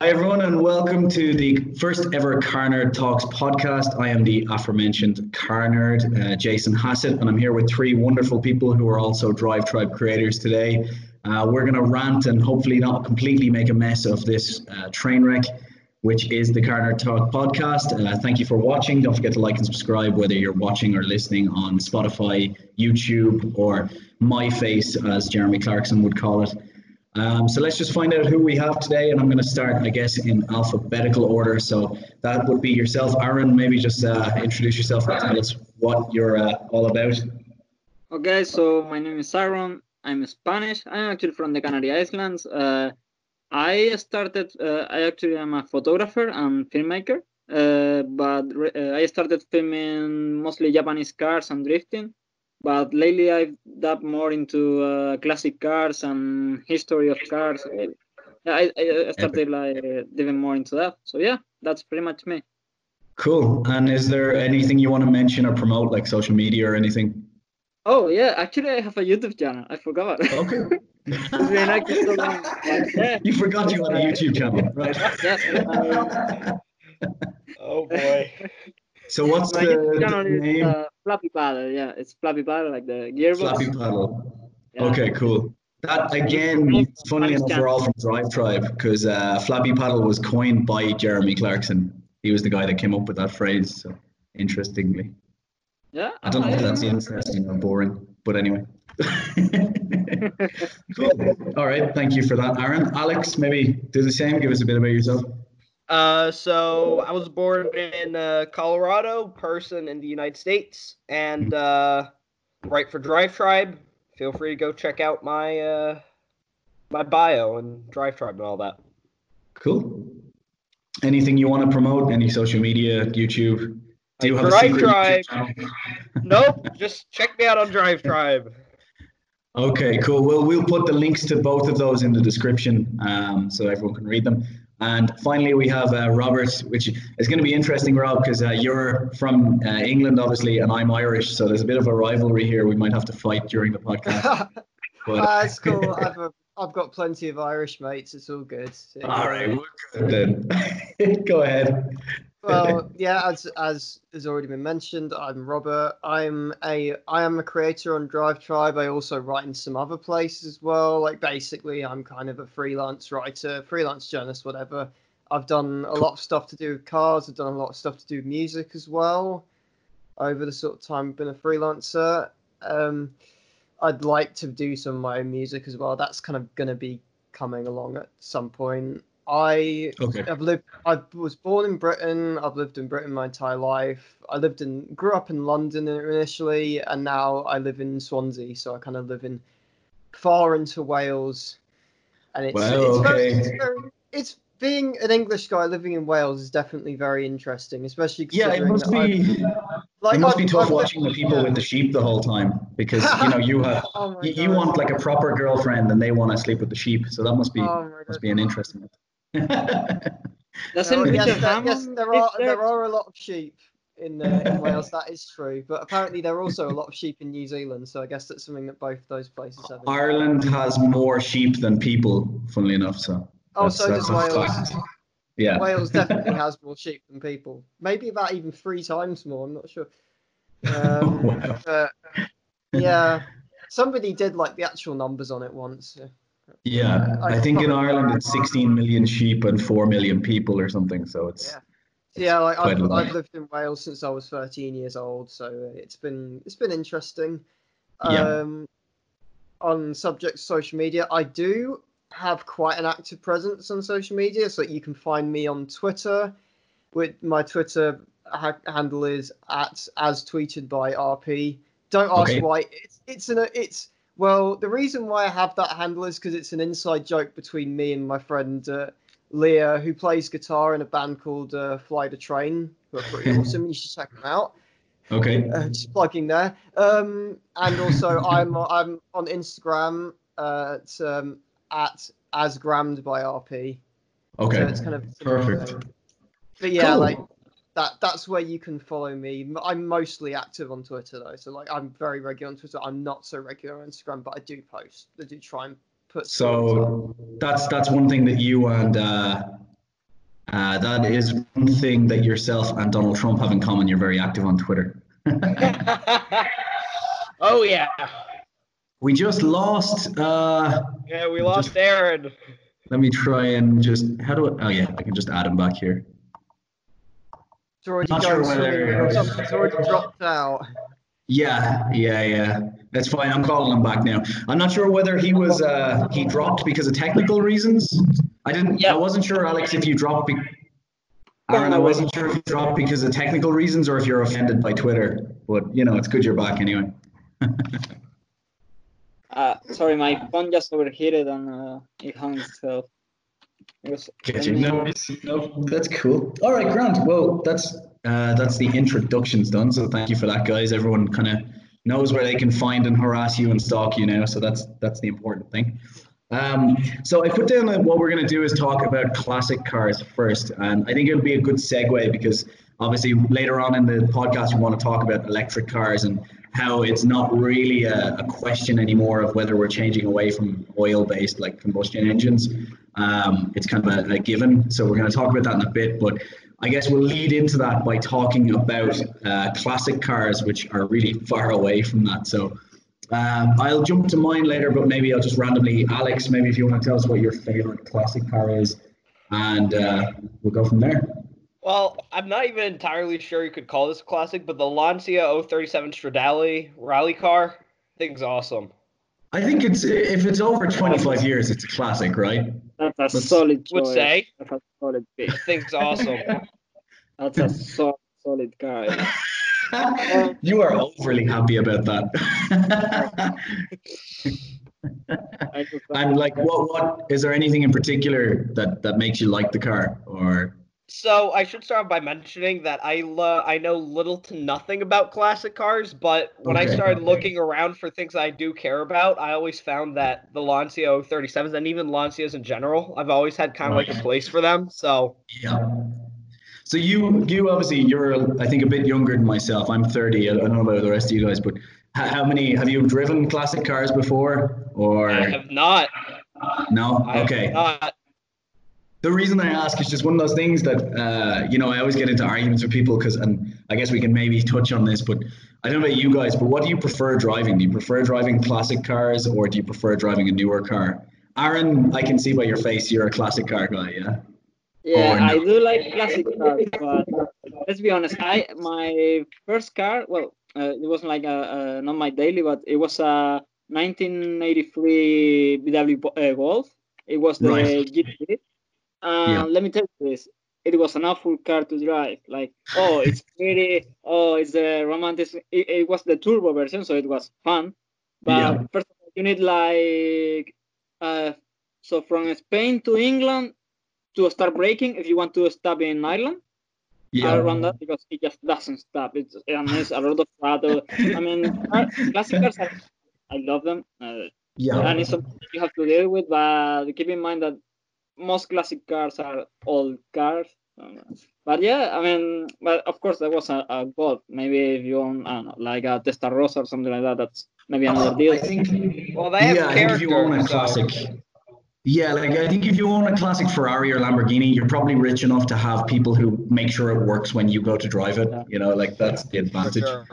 Hi, everyone, and welcome to the first ever Car Nerd Talks podcast. I am the aforementioned Car Nerd, uh, Jason Hassett, and I'm here with three wonderful people who are also DriveTribe creators today. Uh, we're going to rant and hopefully not completely make a mess of this uh, train wreck, which is the Car Nerd Talk podcast. Uh, thank you for watching. Don't forget to like and subscribe, whether you're watching or listening on Spotify, YouTube, or my face, as Jeremy Clarkson would call it. Um, so let's just find out who we have today, and I'm going to start, I guess, in alphabetical order. So that would be yourself, Aaron. Maybe just uh, introduce yourself and tell us what you're uh, all about. Okay, so my name is Aaron. I'm Spanish. I'm actually from the Canary Islands. Uh, I started. Uh, I actually am a photographer and filmmaker, uh, but uh, I started filming mostly Japanese cars and drifting but lately I've dabbed more into uh, classic cars and history of cars. I, I started like diving more into that. So yeah, that's pretty much me. Cool. And is there anything you want to mention or promote, like social media or anything? Oh yeah, actually I have a YouTube channel. I forgot. Okay. so yeah. You forgot you had a YouTube channel, right? yeah. oh boy. So what's My the, the name? Uh, Flappy Paddle. Yeah, it's Flappy Paddle, like the gearbox. Flappy Paddle. Yeah. Okay, cool. That again, funny enough, we're all from DriveTribe because uh, Flappy Paddle was coined by Jeremy Clarkson. He was the guy that came up with that phrase. So, interestingly. Yeah. I don't know if that's interesting or boring, but anyway. cool. All right. Thank you for that, Aaron. Alex, maybe do the same. Give us a bit about yourself. Uh, so I was born in uh, Colorado, person in the United States, and uh, write for DriveTribe. Feel free to go check out my uh, my bio and DriveTribe and all that. Cool. Anything you want to promote? Any social media, YouTube? Do you have DriveTribe? nope. Just check me out on DriveTribe. Okay, cool. Well, we'll put the links to both of those in the description um, so everyone can read them. And finally, we have uh, Robert, which is going to be interesting, Rob, because uh, you're from uh, England, obviously, and I'm Irish. So there's a bit of a rivalry here. We might have to fight during the podcast. but, uh, it's cool. I've, a, I've got plenty of Irish mates. It's all good. All right, we're good then. Go ahead well, yeah, as as has already been mentioned, I'm Robert. I'm a I am a creator on DriveTribe. I also write in some other places as well. Like basically, I'm kind of a freelance writer, freelance journalist, whatever. I've done a lot of stuff to do with cars. I've done a lot of stuff to do with music as well. Over the sort of time I've been a freelancer, um, I'd like to do some of my own music as well. That's kind of going to be coming along at some point. I okay. have lived. I was born in Britain. I've lived in Britain my entire life. I lived in, grew up in London initially, and now I live in Swansea. So I kind of live in far into Wales, and it's well, it's, okay. very, it's, very, it's being an English guy living in Wales is definitely very interesting, especially yeah. It must be like it must I've, be tough I've, watching the people yeah. with the sheep the whole time because you know you have oh you, you, want like a proper girlfriend and they want to sleep with the sheep, so that must be oh must be an interesting. Doesn't oh, yes, there, yes, there are there are a lot of sheep in, uh, in Wales. That is true, but apparently there are also a lot of sheep in New Zealand. So I guess that's something that both those places have. Ireland has more sheep than people, funnily enough. So. Oh, so does Wales. Yeah. Wales definitely has more sheep than people. Maybe about even three times more. I'm not sure. Um, wow. But, yeah, somebody did like the actual numbers on it once. Yeah, I, I think in Ireland it's 16 million sheep and 4 million people or something. So it's yeah, yeah. Like I've, I've, lived in Wales since I was 13 years old, so it's been it's been interesting. Yeah. Um, on subject social media, I do have quite an active presence on social media, so you can find me on Twitter. With my Twitter ha- handle is at as tweeted by RP. Don't ask okay. why. It's it's an it's well, the reason why I have that handle is because it's an inside joke between me and my friend uh, Leah, who plays guitar in a band called uh, Fly the Train, who are pretty awesome. You should check them out. Okay. Uh, just plugging there. Um, and also, I'm I'm on Instagram uh, at, um, at asgrammed by RP. Okay. So it's kind of perfect. But yeah, cool. like that that's where you can follow me. I'm mostly active on Twitter though, so like I'm very regular on Twitter. I'm not so regular on Instagram, but I do post. I do try and put. So that's that's one thing that you and uh, Uh, that is one thing that yourself and Donald Trump have in common. You're very active on Twitter. oh yeah. We just lost. Uh, yeah, we lost just, Aaron. Let me try and just. How do I? Oh yeah, I can just add him back here. It's already, Not sure whether, it's already dropped out. Yeah, yeah, yeah. That's fine. I'm calling him back now. I'm not sure whether he was uh he dropped because of technical reasons. I didn't. Yeah. I wasn't sure, Alex, if you dropped. Be- Aaron, I wasn't sure if you dropped because of technical reasons or if you're offended by Twitter. But you know, it's good you're back anyway. uh, sorry, my phone just overheated and uh, it hung itself. No, no, that's cool. All right, Grant. Well, that's uh, that's the introductions done. So thank you for that, guys. Everyone kind of knows where they can find and harass you and stalk you now. So that's that's the important thing. Um, so I put down that what we're going to do is talk about classic cars first, and I think it'll be a good segue because obviously later on in the podcast we want to talk about electric cars and how it's not really a, a question anymore of whether we're changing away from oil-based like combustion engines. Um, it's kind of a, a given. So we're going to talk about that in a bit, but I guess we'll lead into that by talking about uh, classic cars, which are really far away from that. So um, I'll jump to mine later, but maybe I'll just randomly, Alex, maybe if you want to tell us what your favorite classic car is, and uh, we'll go from there. Well, I'm not even entirely sure you could call this a classic, but the Lancia 037 Stradale rally car, I think awesome. I think it's if it's over 25 years, it's a classic, right? That's a Let's, solid choice. Would say. That's a solid pick. I think awesome. That's a so, solid car. you are overly happy about that. and like, what what is there anything in particular that that makes you like the car, or so I should start by mentioning that I lo- I know little to nothing about classic cars, but when okay, I started okay. looking around for things I do care about, I always found that the Lancia 37s and even Lancias in general, I've always had kind of right. like a place for them. So yeah. So you you obviously you're I think a bit younger than myself. I'm 30. I don't know about the rest of you guys, but how many have you driven classic cars before? Or I have not. No. Okay. not the reason I ask is just one of those things that uh, you know I always get into arguments with people because, and I guess we can maybe touch on this, but I don't know about you guys, but what do you prefer driving? Do you prefer driving classic cars or do you prefer driving a newer car? Aaron, I can see by your face you're a classic car guy, yeah. Yeah, no? I do like classic cars, but let's be honest. I my first car, well, uh, it wasn't like a, a, not my daily, but it was a 1983 VW uh, Golf. It was the right. GT uh, yeah. Let me tell you this. It was an awful car to drive. Like, oh, it's pretty. Oh, it's a romantic. It, it, was the turbo version, so it was fun. But yeah. first of all, you need like, uh, so from Spain to England to start braking if you want to stop in Ireland. Yeah. Around that because it just doesn't stop. It's and it's a lot of throttle. I mean, classic cars are, I love them. Uh, yeah. And it's something you have to deal with, but keep in mind that most classic cars are old cars. But yeah, I mean, but of course there was a, a Golf. Maybe if you own, I don't know, like a Testarossa or something like that, that's maybe another ah, deal. I think. Well, they have yeah, I think if you own a classic. So. Yeah, like I think if you own a classic Ferrari or Lamborghini, you're probably rich enough to have people who make sure it works when you go to drive it. You know, like that's the advantage. Sure.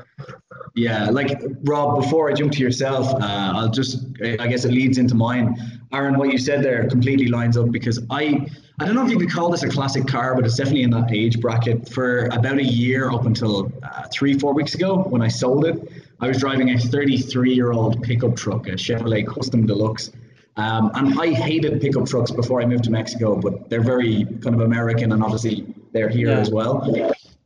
Yeah, like Rob, before I jump to yourself, uh, I'll just, I guess it leads into mine. Aaron, what you said there completely lines up because I, I don't know if you could call this a classic car, but it's definitely in that age bracket. For about a year up until uh, three, four weeks ago when I sold it, I was driving a 33 year old pickup truck, a Chevrolet Custom Deluxe um, and I hated pickup trucks before I moved to Mexico, but they're very kind of American and obviously they're here yeah. as well.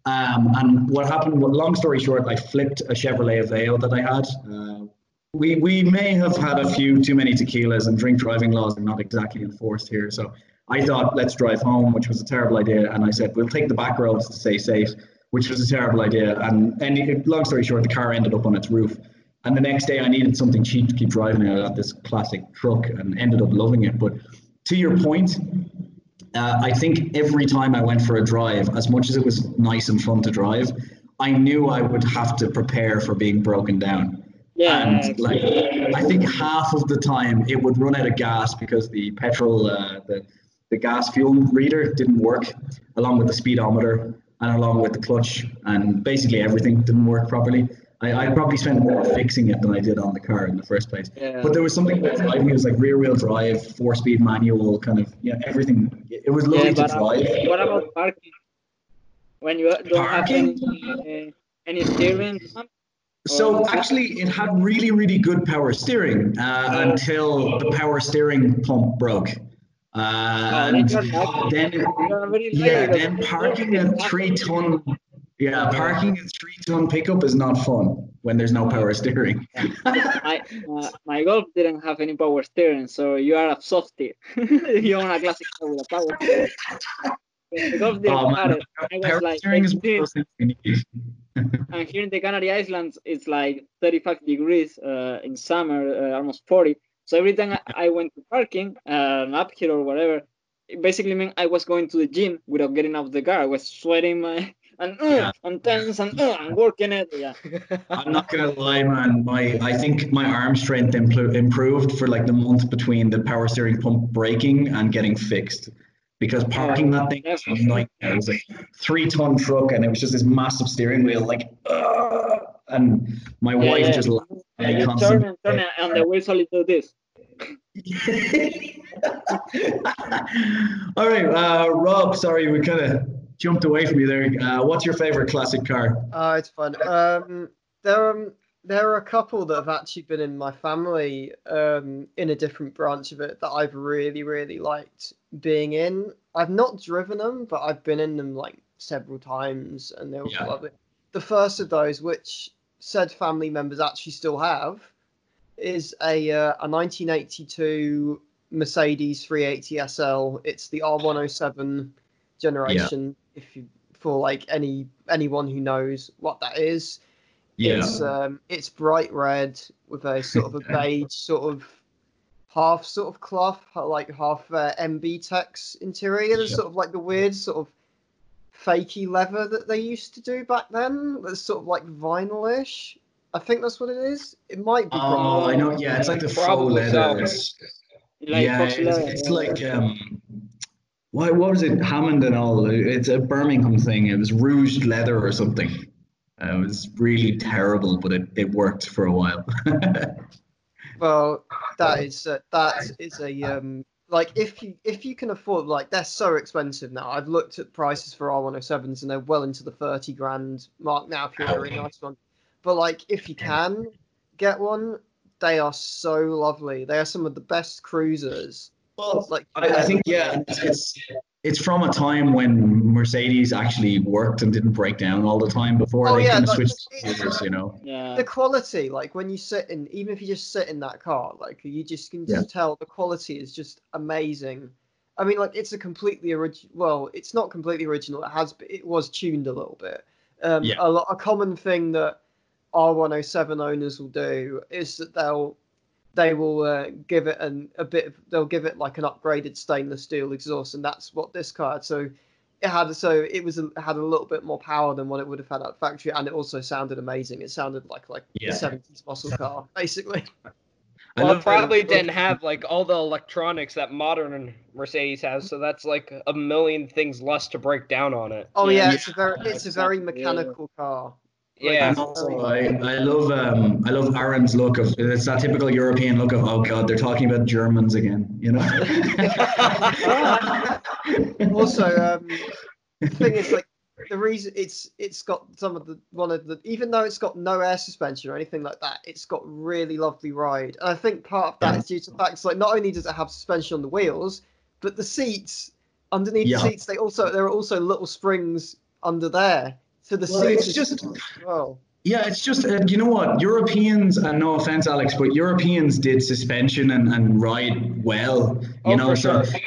Um, and what happened, well, long story short, I flipped a Chevrolet Aveo that I had. Uh, we, we may have had a few too many tequilas and drink driving laws are not exactly enforced here. So I thought, let's drive home, which was a terrible idea. And I said, we'll take the back roads to stay safe, which was a terrible idea. And, and long story short, the car ended up on its roof. And the next day I needed something cheap to keep driving. I got this classic truck and ended up loving it. But to your point, uh, I think every time I went for a drive, as much as it was nice and fun to drive, I knew I would have to prepare for being broken down. Yeah. And like, I think half of the time it would run out of gas because the petrol, uh, the the gas fuel reader didn't work, along with the speedometer and along with the clutch, and basically everything didn't work properly. I, I probably spent more fixing it than I did on the car in the first place. Yeah. But there was something about driving. It was like rear wheel drive, four speed manual, kind of yeah, everything. It was lovely yeah, to uh, drive. what about parking? When you don't Parking? have any, uh, any steering? So actually, it had really, really good power steering uh, until the power steering pump broke. Uh, Oh, and then you're lucky. then, You're very yeah, then parking a three ton, yeah, parking a three ton pickup is not fun when there's no power steering. my uh, my golf didn't have any power steering, so you are a softie. you own a classic car with a power steering. The golf didn't Oh, have it. I was power like, steering is one of 18, those things we need. and here in the Canary Islands, it's like 35 degrees uh, in summer, uh, almost 40. So every time I, I went to parking, uh, an uphill or whatever, it basically meant I was going to the gym without getting out of the car. I was sweating my and uh, Yeah. and tense and uh, and working it. Yeah. I'm not gonna lie, man. My I think my arm strength impl- improved for like the month between the power steering pump breaking and getting fixed. Because parking that thing was a nightmare. It was like three ton truck and it was just this massive steering wheel, like, uh, and my Yeah, wife yeah. just laughed at me you turn constantly. and turn it, and the wheels only do this. All right, uh, Rob. Sorry, we kind of jumped away from you there. Uh, what's your favorite classic car? Uh, it's fun. Um, there, um, there are a couple that have actually been in my family um, in a different branch of it that I've really, really liked being in. I've not driven them, but I've been in them like several times, and they're Yeah. lovely. The first of those, which said family members actually still have, is a uh, a 1982 Mercedes 380 SL. It's the R107 generation. If you for like any anyone who knows what that is, it's um, it's bright red with a sort of a beige sort of half sort of cloth, like half uh, MB Tex interior. There's Yeah. sort of like the weird sort of fakey leather that they used to do back then. That's sort of like vinyl-ish. I think that's what it is. It might be. Oh, probably- I know. Yeah, it's like the faux Probably leather. so. Like yeah, it's, it's like um, what what was it? Hammond and all. It's a Birmingham thing. It was rouged leather or something. Uh, it was really terrible, but it, it worked for a while. Well, that is uh, that is a um like if you if you can afford like they're so expensive now. I've looked at prices for R107s and they're well into the thirty grand mark now if you're a really nice one. But like if you can get one, they are so lovely. They are some of the best cruisers. Well, Like I, I think yeah, it's, it's it's from a time when Mercedes actually worked and didn't break down all the time before Oh, they yeah, kind of switched gears, you know. Yeah. the quality, like when you sit in, even if you just sit in that car, like you just can just tell the quality is just amazing. I mean, like it's a completely original. Well, it's not completely original. It has, it was tuned a little bit. Um, Yeah. a, lot, a common thing that R107 owners will do is that they'll they will uh, give it an, a bit. Of, they'll give it like an upgraded stainless steel exhaust, and that's what this car had. So it had so it was a, had a little bit more power than what it would have had at factory, and it also sounded amazing. It sounded like like Yeah. a seventies muscle car, basically. I Well, it probably didn't have like all the electronics that modern Mercedes has, so that's like a million things less to break down on it. Oh yeah, Yeah. it's a very it's a very Exactly, yeah. mechanical car. Yeah. And also, I, I love um I love Aaron's look of it's that typical European look of oh god they're talking about Germans again you know. Also, um, the thing is like the reason it's it's got some of the one of the even though it's got no air suspension or anything like that, it's got really lovely ride. And I think part of that Yeah. is due to the fact it's like not only does it have suspension on the wheels, but the seats underneath Yeah. the seats they also there are also little springs under there. So the Well, it's just well. Yeah, it's just uh, you know what Europeans, and no offense, Alex, but Europeans did suspension and, and ride well. You Oh, know, so sure.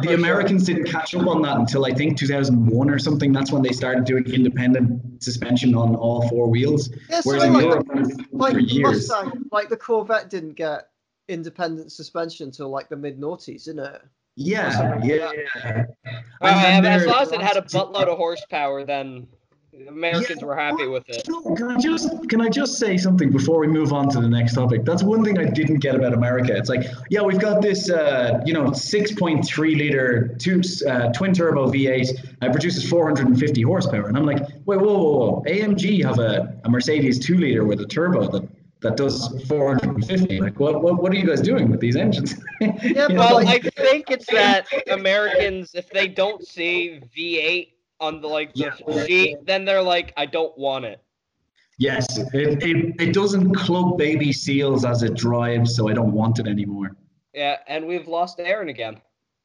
the For Americans didn't catch up on that until I think 2001 or something. That's when they started doing independent suspension on all four wheels. Yeah, so Whereas in like, Europe, like for years. Mustang, like the Corvette didn't get independent suspension until like the mid noughties, didn't it? Yeah, something like yeah, that. yeah. Well, And then as long as it had a buttload of horsepower, then Americans Yeah, were happy with it. Can I just can I just say something before we move on to the next topic? That's one thing I didn't get about America. It's like, yeah, we've got this, uh, you know, 6.3 liter two, uh, twin turbo V8. It produces 450 horsepower, and I'm like, wait, whoa, whoa, whoa! AMG have a, a Mercedes two liter with a turbo that that does 450. Like, what what, what are you guys doing with these engines? Yeah, You but know? Well, I think it's that Americans, if they don't see V8 on the like the Yeah. sheet, then they're like, I don't want it. Yes, it, it, it doesn't club baby seals as it drives, so I don't want it anymore. Yeah, and we've lost Aaron again.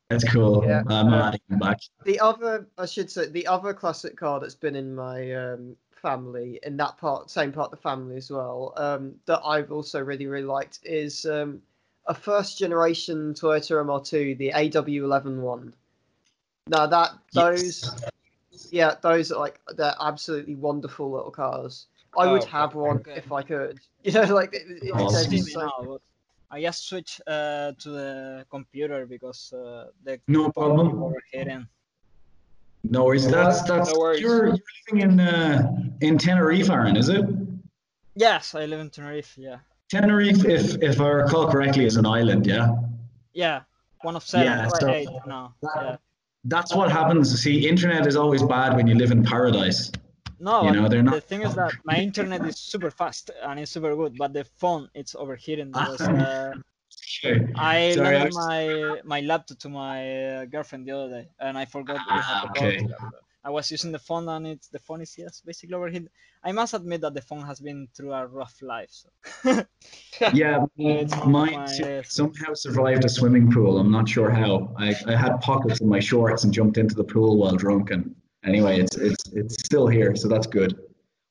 That's cool. Yeah. I'm adding him back. The other, I should say, the other classic car that's been in my um, family, in that part, same part of the family as well, um, that I've also really, really liked is um, a first generation Toyota MR2, the AW11 one. Now that those, Yes. Yeah, those are like they're absolutely wonderful little cars. I would Oh, have one if I could. You know, like it, it, Awesome. they're See just me so- I just switched uh, to the computer because uh, the No problem. overheating. No worries. That's that's No worries. you're you're living in uh, in Tenerife, Aaron, is it? Yes, I live in Tenerife. Yeah, Tenerife, if if I recall correctly, is an island. Yeah. yeah, one of seven Yeah, or so- eight now. Yeah. That's what happens. See, internet is always bad when you live in paradise. No, You know, they're the thing is that my internet is super fast and it's super good, but the phone it's overheating because uh, Okay. I Sorry, I lent was- my my laptop to my uh, girlfriend the other day and I forgot. Ah, okay. I was using the phone and it's the phone is yes basically overheating. I must admit that the phone has been through a rough life. So. Yeah, It's on mine my somehow survived a swimming pool. I'm not sure how. I, I had pockets in my shorts and jumped into the pool while drunk. And anyway, it's it's it's still here, so that's good.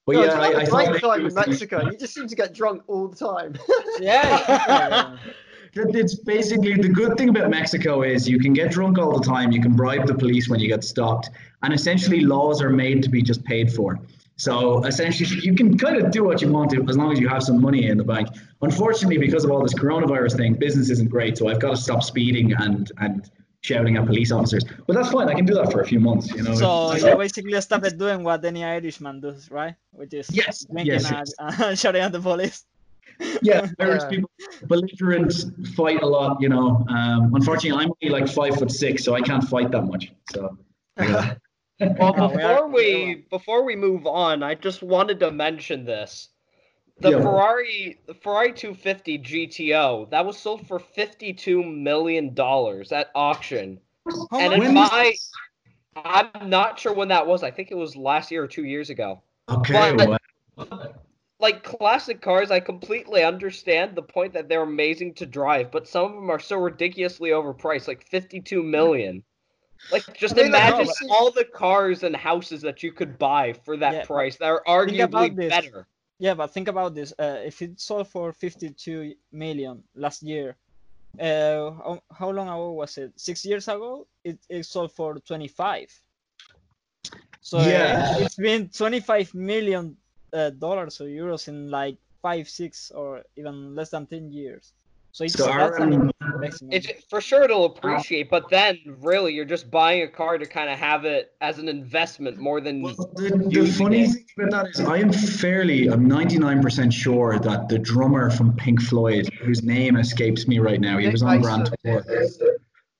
But God, yeah, you I, have I a thought time in Mexico. You just seem to get drunk all the time. yeah. It's basically the good thing about Mexico is you can get drunk all the time. You can bribe the police when you get stopped, and essentially laws are made to be just paid for. So essentially, you can kind of do what you want to as long as you have some money in the bank. Unfortunately, because of all this coronavirus thing, business isn't great. So I've got to stop speeding and and shouting at police officers. But that's fine. I can do that for a few months. You know. So you basically started doing what any Irishman does, right? Which is Yes, yes, and, and shouting at the police. Yeah, Irish Yeah. people belligerent fight a lot. You know. Um, unfortunately, I'm only like five foot six, so I can't fight that much. So. yeah. Well, Oh, we are- before we before we move on, I just wanted to mention this. The Yeah. Ferrari the Ferrari 250 GTO that was sold for 52 million dollars at auction. How And much? in my I'm not sure when that was. I think it was last year or 2 years ago. Okay. But- well, Like classic cars, I completely understand the point that they're amazing to drive, but some of them are so ridiculously overpriced, like 52 million. Like just I mean, imagine no, but- all the cars and houses that you could buy for that Yeah, price that are arguably better. Yeah, but think about this. Uh, if it sold for 52 million last year, uh, how, how long ago was it? Six years ago, it, it sold for 25. So uh, Yeah. it's been 25 million uh, dollars or euros in like five, six, or even less than 10 years. So it's So that's an Aaron- investment. It's for sure it'll appreciate, but then really you're just buying a car to kind of have it as an investment more than Well, the, the funny it. thing about that is, I am fairly, I'm 99% sure that the drummer from Pink Floyd, whose name escapes me right now, he Nick was on Grand Tour.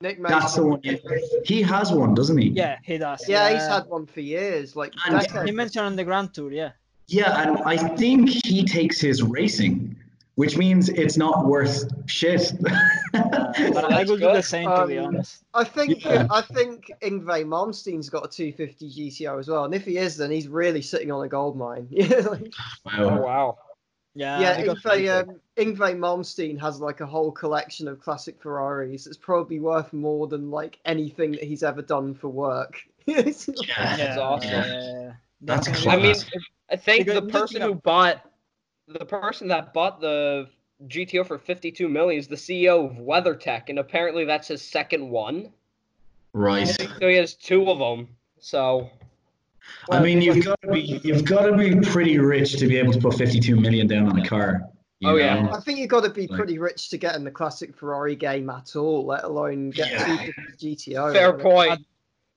Nick That's the one. yeah. He has one, doesn't he? yeah, he does. Yeah, he's had one for years, like And- He mentioned on the Grand Tour, yeah. Yeah, and I think he takes his racing, which means it's not worth shit. Uh, but I That's would do the good. same, to be Um, honest. I think Yeah. I think Yngwie Malmsteen's got a 250 GTO as well, and if he is, then he's really sitting on a gold mine. Yeah, like, Oh wow. wow. Yeah, yeah. because Yngwie, um, Yngwie Malmsteen has like a whole collection of classic Ferraris. It's probably worth more than like anything that he's ever done for work. It's- Yeah. That's awesome. uh, That's definitely. I mean, I think the person who bought the person that bought the GTO for 52 million is the CEO of WeatherTech, and apparently that's his second one. Right. So he has two of them. So I mean, you've got to be you've got to be pretty rich to be able to put 52 million down on a car. you Oh, yeah. I think you've got to be Like- pretty rich to get in the classic Ferrari game at all, let alone get Yeah. 250 GTO. fair Like, point.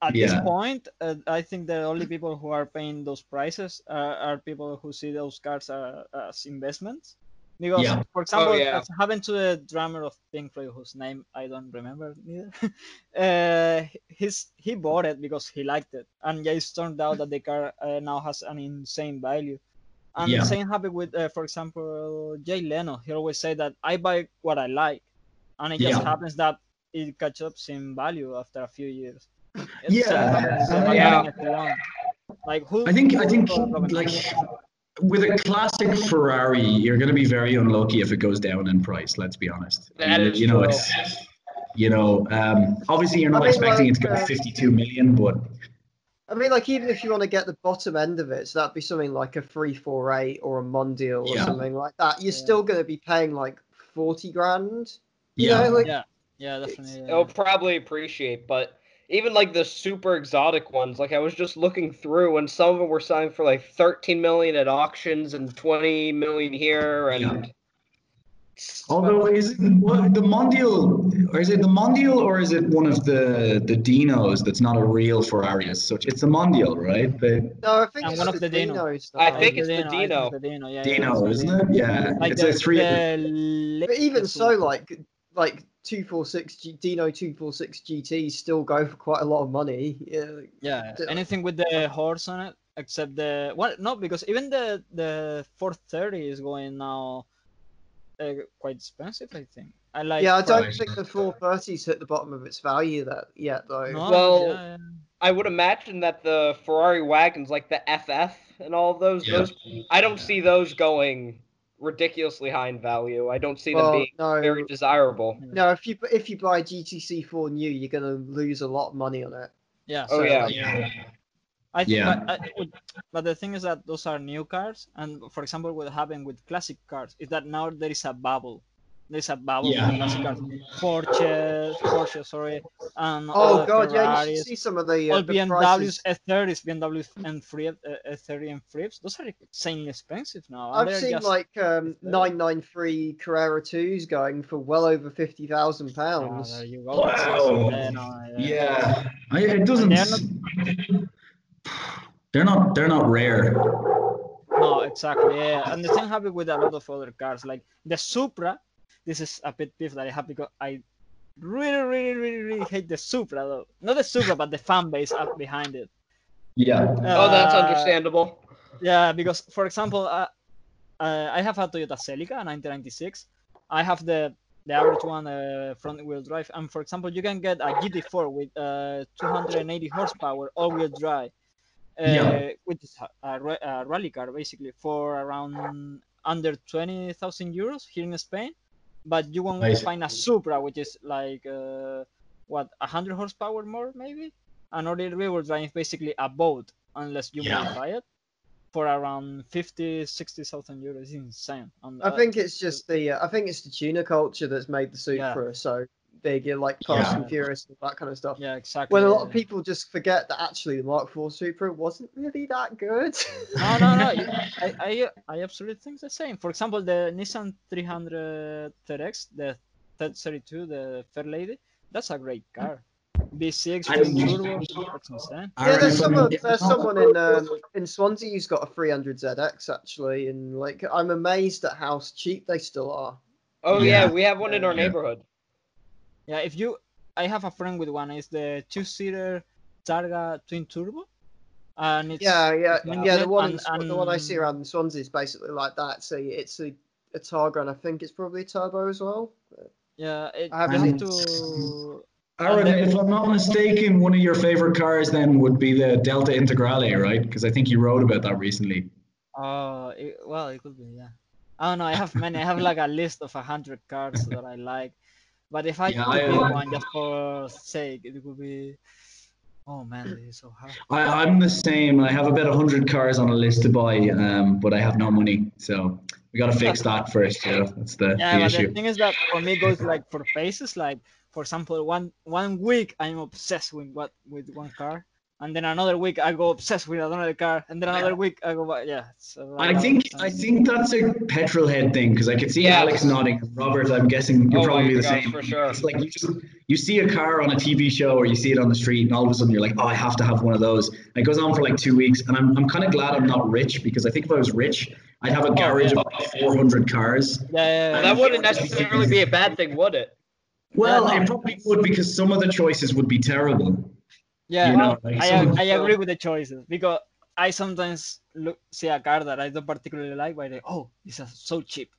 At this point, uh, I think the only people who are paying those prices are, are people who see those cars uh, as investments. Because, Yeah. for example, yeah. as happened to the drummer of Pink Floyd, whose name I don't remember neither. uh, he's he bought it because he liked it, and yeah, it's turned out that the car uh, now has an insane value. And Yeah. the same happened with, uh, for example, Jay Leno. He always said that I buy what I like, and it just Yeah. happens that it catches up in value after a few years. It's Yeah, same uh, yeah. Like who? I think I think thought of it? like with a classic Ferrari, you're going to be very unlucky if it goes down in price. Let's be honest. That you, is you know, true. it's you know, um, obviously you're not I mean, expecting it to go uh, 52 million, but I mean, like even if you want to get the bottom end of it, so that'd be something like a three four eight or a Mondial or Yeah. something like that. You're Yeah. still going to be paying like forty grand. You yeah, know, like yeah, yeah, definitely. It'll probably appreciate, but even like the super exotic ones, like I was just looking through, and some of them were selling for like 13 million at auctions and 20 million here, and Yeah. Although is it what, the Mondial, or is it the Mondial, or is it one of the the Dinos that's not a real Ferrari as such? It's the Mondial, right? The no, I think it's one of the the Dino. Dinos. I think it's the Dino. the Dino. Yeah, yeah, Dino, isn't it? Yeah, Like it's the, a three. the But even so, like like two four six G, Dino two four six GT still go for quite a lot of money. Yeah, Yeah, anything with the horse on it, except the well, no, because even the the 430 is going now uh, quite expensive. I think. I like. yeah, I don't think the 430's hit the bottom of its value that yet though. No, Well, yeah, yeah. I would imagine that the Ferrari wagons, like the FF and all of those, Yeah. those I don't see those going ridiculously high in value. I don't see them Well, being no, very desirable. no. If you if you buy GTC 4 new, you're gonna lose a lot of money on it. yeah. Oh yeah. Yeah. I think, Yeah. but, I, would- but the thing is that those are new cars, and for example, what happened with classic cars is that now there is a bubble. There's a bubble Yeah. with cars, Porsche, Porsche, sorry, and Oh all the god, yeah, you Ferraris, should see some of the, uh, all the BMWs, prices. F30s, BMW and free uh, F30 and Frips. Those are insanely expensive now. and I've they're seen just- like um, 993 Carrera 2s going for well over fifty thousand Ah, pounds. there you go. Wow. Yeah, no, Yeah, I, it doesn't. they're They're not. They're not rare. No, exactly. Yeah, and the same happened with a lot of other cars, like the Supra. This is a pet peeve that I have because I really, really, really, really hate the Supra though. Not the Supra, but the fan base up behind it. Yeah. Oh, that's Uh, understandable. Yeah, because for example, uh, uh, I have a Toyota Celica 1996. I have the the average one uh, front wheel drive, and for example, you can get a GT4 with uh, 280 horsepower all wheel drive, uh, Yeah. which is a, a, a rally car basically for around under 20,000 euros here in Spain. But you won't Nice. find a Supra, which is like uh, what 100 horsepower more maybe. And all wheel drive is basically a boat unless you Yeah. modify it for around 50 60,000 euros It's insane and, I uh, think it's just the uh, I think it's the tuner culture that's made the Supra so big. You like Fast Yeah. and Furious and that kind of stuff. yeah exactly When a lot yeah. of people just forget that actually the Mark IV Supra wasn't really that good. no no no I, I i absolutely think the same for example the nissan 300 TRX, the 32 the Fairlady that's a great car v6 I twin turbo that's insane yeah, there's someone there's someone in um, in Swansea who's got a 300 ZX actually, and like I'm amazed at how cheap they still are. Oh yeah, Yeah. we have one in our Yeah. neighborhood. Yeah if you i have a friend with one it's the two-seater targa twin turbo and it's Yeah, yeah, it's yeah. The one, in and- the one I see around Swansea is basically like that. So it's a, a Targa, and I think it's probably a turbo as well. yeah it, I you haven't- have to Aaron, And if I'm not mistaken, one of your favorite cars then would be the Delta Integrale, right? Because I think you wrote about that recently. Oh, it, well, it could be, yeah. I don't know. I have many. I have like a list of a hundred cars that I like, but if I Yeah, could pick one just for sake, it would be. Oh man, this is so hard. I, I'm the same. I have about 100 cars on a list to buy, um, but I have no money. So we got to fix that first. Yeah, that's the, Yeah, the but issue. the thing is that for me, it goes like for phases. Like for example, one one week I'm obsessed with what with one car, and then another week I go obsessed with another car, and then another week I go, yeah. So uh, I think I think that's a petrol head thing because I could see Yeah. Alex nodding. Robert, I'm guessing you're Oh probably the gosh, same. for sure. It's like you just you see a car on a TV show or you see it on the street, and all of a sudden you're like, oh, I have to have one of those. And it goes on for like two weeks, and I'm I'm kind of glad I'm not rich because I think if I was rich, I'd have a oh, garage yeah. of like 400 cars. Yeah, yeah, Well, that wouldn't necessarily be a bad thing, would it? Well, Yeah, it probably would because some of the choices would be terrible. Yeah, you know, like I, some- I agree with the choices because I sometimes look see a car that I don't particularly like, but I oh, this is so cheap,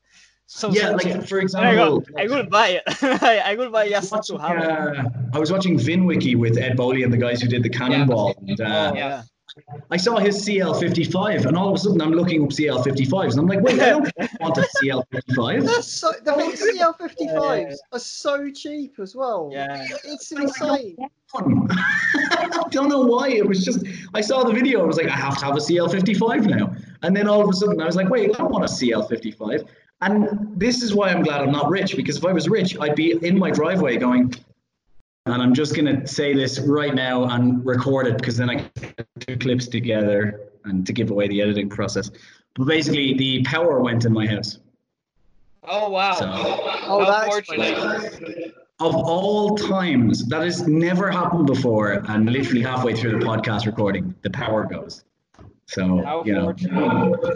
so Yeah, so like cheap. for And I go, example, I will buy it. I, will buy just to watching, have it. uh, I was watching VinWiki with Ed Bolian and the guys who did the Cannonball. And, uh, Oh, yeah. Yeah. I saw his CL55, and all of a sudden I'm looking up CL55s, and I'm like, wait, I don't want a CL55. That's so. The thing CL55s are so cheap as well. Yeah. It's insane. I don't know why. It was just I saw the video. I was like, I have to have a CL55 now. And then all of a sudden I was like, wait, I don't want a CL55. And this is why I'm glad I'm not rich because if I was rich, I'd be in my driveway going. And I'm just gonna say this right now and record it because then I can put two clips together and to give away the editing process. But basically, the power went in my house. Oh wow. So- Oh, How that of all times, that has never happened before, and literally halfway through the podcast recording, the power goes. So How you know.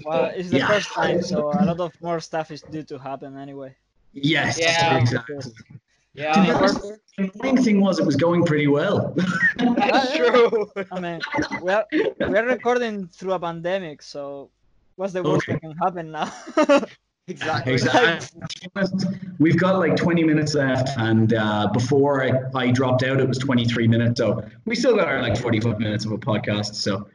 Well, it's the Yeah. first time, so a lot of more stuff is due to happen anyway. yes, Yeah. exactly. To be Yeah, honest, the annoying thing was it was going pretty well. that's true. I mean, we are we are recording through a pandemic, so what's the worst Okay. that can happen now? exactly. exactly. We've got like 20 minutes left, and uh, before I, I dropped out, it was 23 minutes. So we still got our like 45 minutes of a podcast. So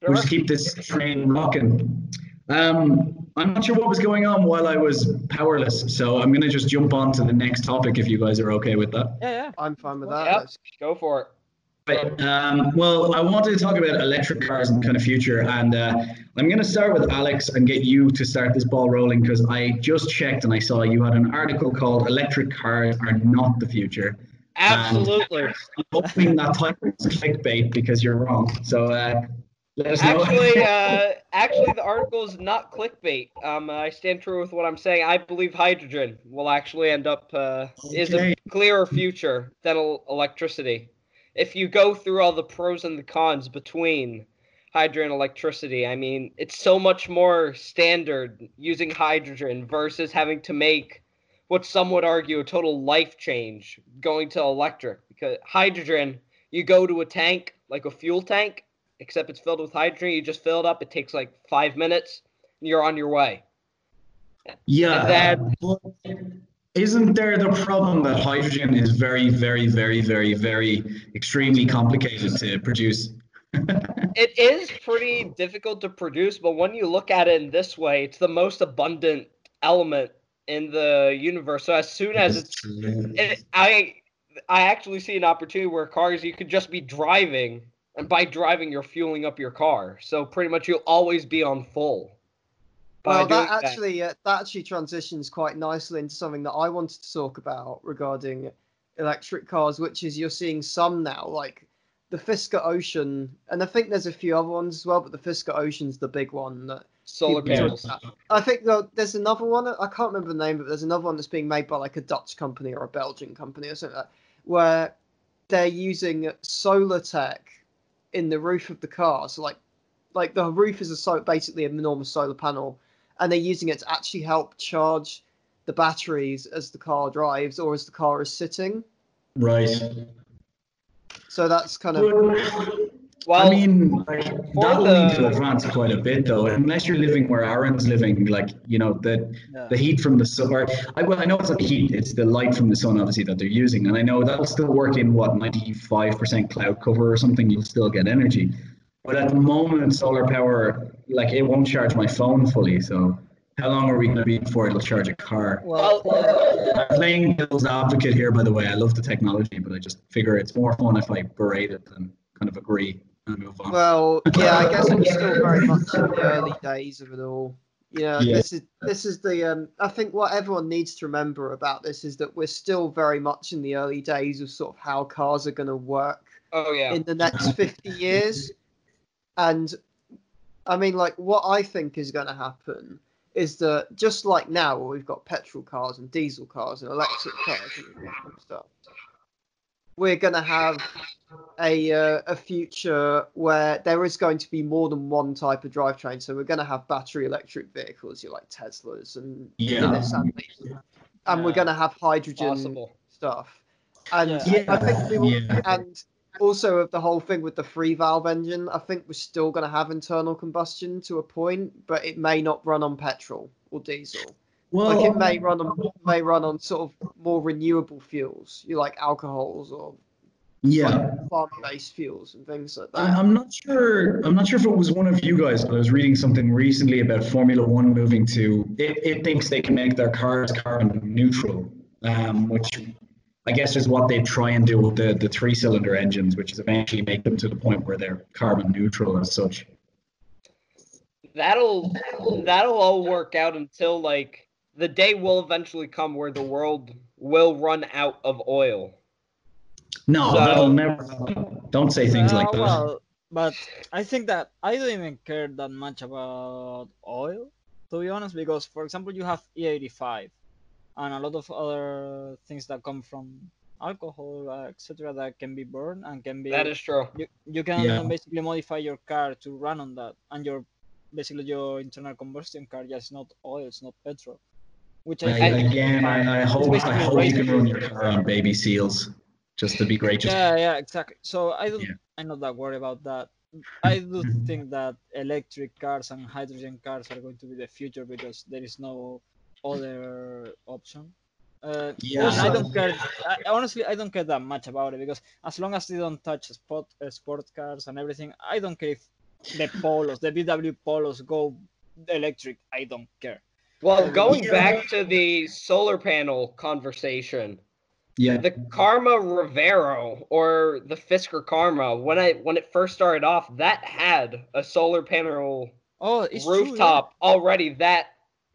we'll just keep this train rocking. Um, I'm not sure what was going on while I was powerless, so I'm gonna just jump on to the next topic if you guys are okay with that. yeah, yeah. I'm fine with that. Yep. That's- Go for it. Right. Um, well, I wanted to talk about electric cars and kind of future, and uh, I'm going to start with Alex and get you to start this ball rolling because I just checked and I saw you had an article called "Electric Cars Are Not the Future." Absolutely. I'm hoping that title is clickbait because you're wrong. So uh, let us know. Actually, uh, actually, the article is not clickbait. Um, I stand true with what I'm saying. I believe hydrogen will actually end up uh, is Okay. a clearer future than electricity. If you go through all the pros and the cons between hydrogen and electricity, I mean, it's so much more standard using hydrogen versus having to make what some would argue a total life change going to electric. Because hydrogen, you go to a tank like a fuel tank, except it's filled with hydrogen. You just fill it up. It takes like five minutes, and you're on your way. Yeah. But isn't there the problem that hydrogen is very, very, very, very, very extremely complicated to produce? It is pretty difficult to produce, but when you look at it in this way, it's the most abundant element in the universe. So as soon as it's, it, I, I actually see an opportunity where cars you could just be driving, and by driving you're fueling up your car. So pretty much you'll always be on full. Well, that actually uh, that actually transitions quite nicely into something that I wanted to talk about regarding electric cars, which is you're seeing some now, like the Fisker Ocean, and I think there's a few other ones as well, but the Fisker Ocean's the big one that solar panels. I think though there's another one. I can't remember the name, but there's another one that's being made by like a Dutch company or a Belgian company or something like that, where they're using solar tech in the roof of the car. So like, like the roof is a so basically a enormous solar panel, and they're using it to actually help charge the batteries as the car drives or as the car is sitting. Right. So that's kind of Well, I mean, like, that'll the- need to advance quite a bit, though. Unless you're living where Aaron's living, like you know, the Yeah. the heat from the sun. Or, I, well, I know it's not the heat; it's the light from the sun, obviously, that they're using. And I know that'll still work in what ninety five percent cloud cover or something. You'll still get energy. But at the moment, solar power, like it won't charge my phone fully. So, how long are we going to be before it'll charge a car? Well, I'm playing devil's advocate here, by the way. I love the technology, but I just figure it's more fun if I berate it than kind of agree and move on. Well, yeah, I guess we're still very much in the early days of it all. Yeah, Yeah. this is this is the um I think what everyone needs to remember about this is that we're still very much in the early days of sort of how cars are going to work Oh yeah. in the next 50 years. And I mean, like, what I think is going to happen is that just like now, where we've got petrol cars and diesel cars and electric cars and stuff, we're going to have a uh, a future where there is going to be more than one type of drivetrain. So we're going to have battery electric vehicles, you like Teslas and Yeah. Nissans, and we're going to have hydrogen Possible. stuff. And Yeah. I think we will, Yeah. and also of the whole thing with the free valve engine, I think we're still going to have internal combustion to a point, but it may not run on petrol or diesel. Well, like it may run on may run on sort of more renewable fuels, you like alcohols or yeah. farm-based fuels and things like I, that. I'm not sure. I'm not sure if it was one of you guys, but I was reading something recently about Formula One moving to. It, it thinks they can make their cars carbon neutral, um, which I guess is what they try and do with the the three cylinder engines, which is eventually make them to the point where they're carbon neutral as such. That'll that'll all work out until like the day will eventually come where the world will run out of oil. No, So- that'll never. happen. Don't say things like Uh, that. Well, but I think that I don't even care that much about oil, to be honest, because for example, you have E85 and a lot of other things that come from alcohol, uh, etc., that can be burned and can be. That is true. you, you can Yeah. basically modify your car to run on that, and your basically your internal combustion car just not oil, it's not petrol. Which I, I, again, I, I hope I hope you can run your car on baby seals, just to be. Just Yeah, yeah, exactly. So I don't, Yeah. I'm not that worried about that. I do think that electric cars and hydrogen cars are going to be the future because there is no other option. Uh, Yeah. I don't care. I, honestly, I don't care that much about it because as long as they don't touch sport, uh, sport cars and everything, I don't care if the polos, the VW polos, go electric. I don't care. Well, going Yeah. back to the solar panel conversation, yeah, the Karma Revero or the Fisker Karma, when I when it first started off, that had a solar panel Oh, it's true, yeah. rooftop already. That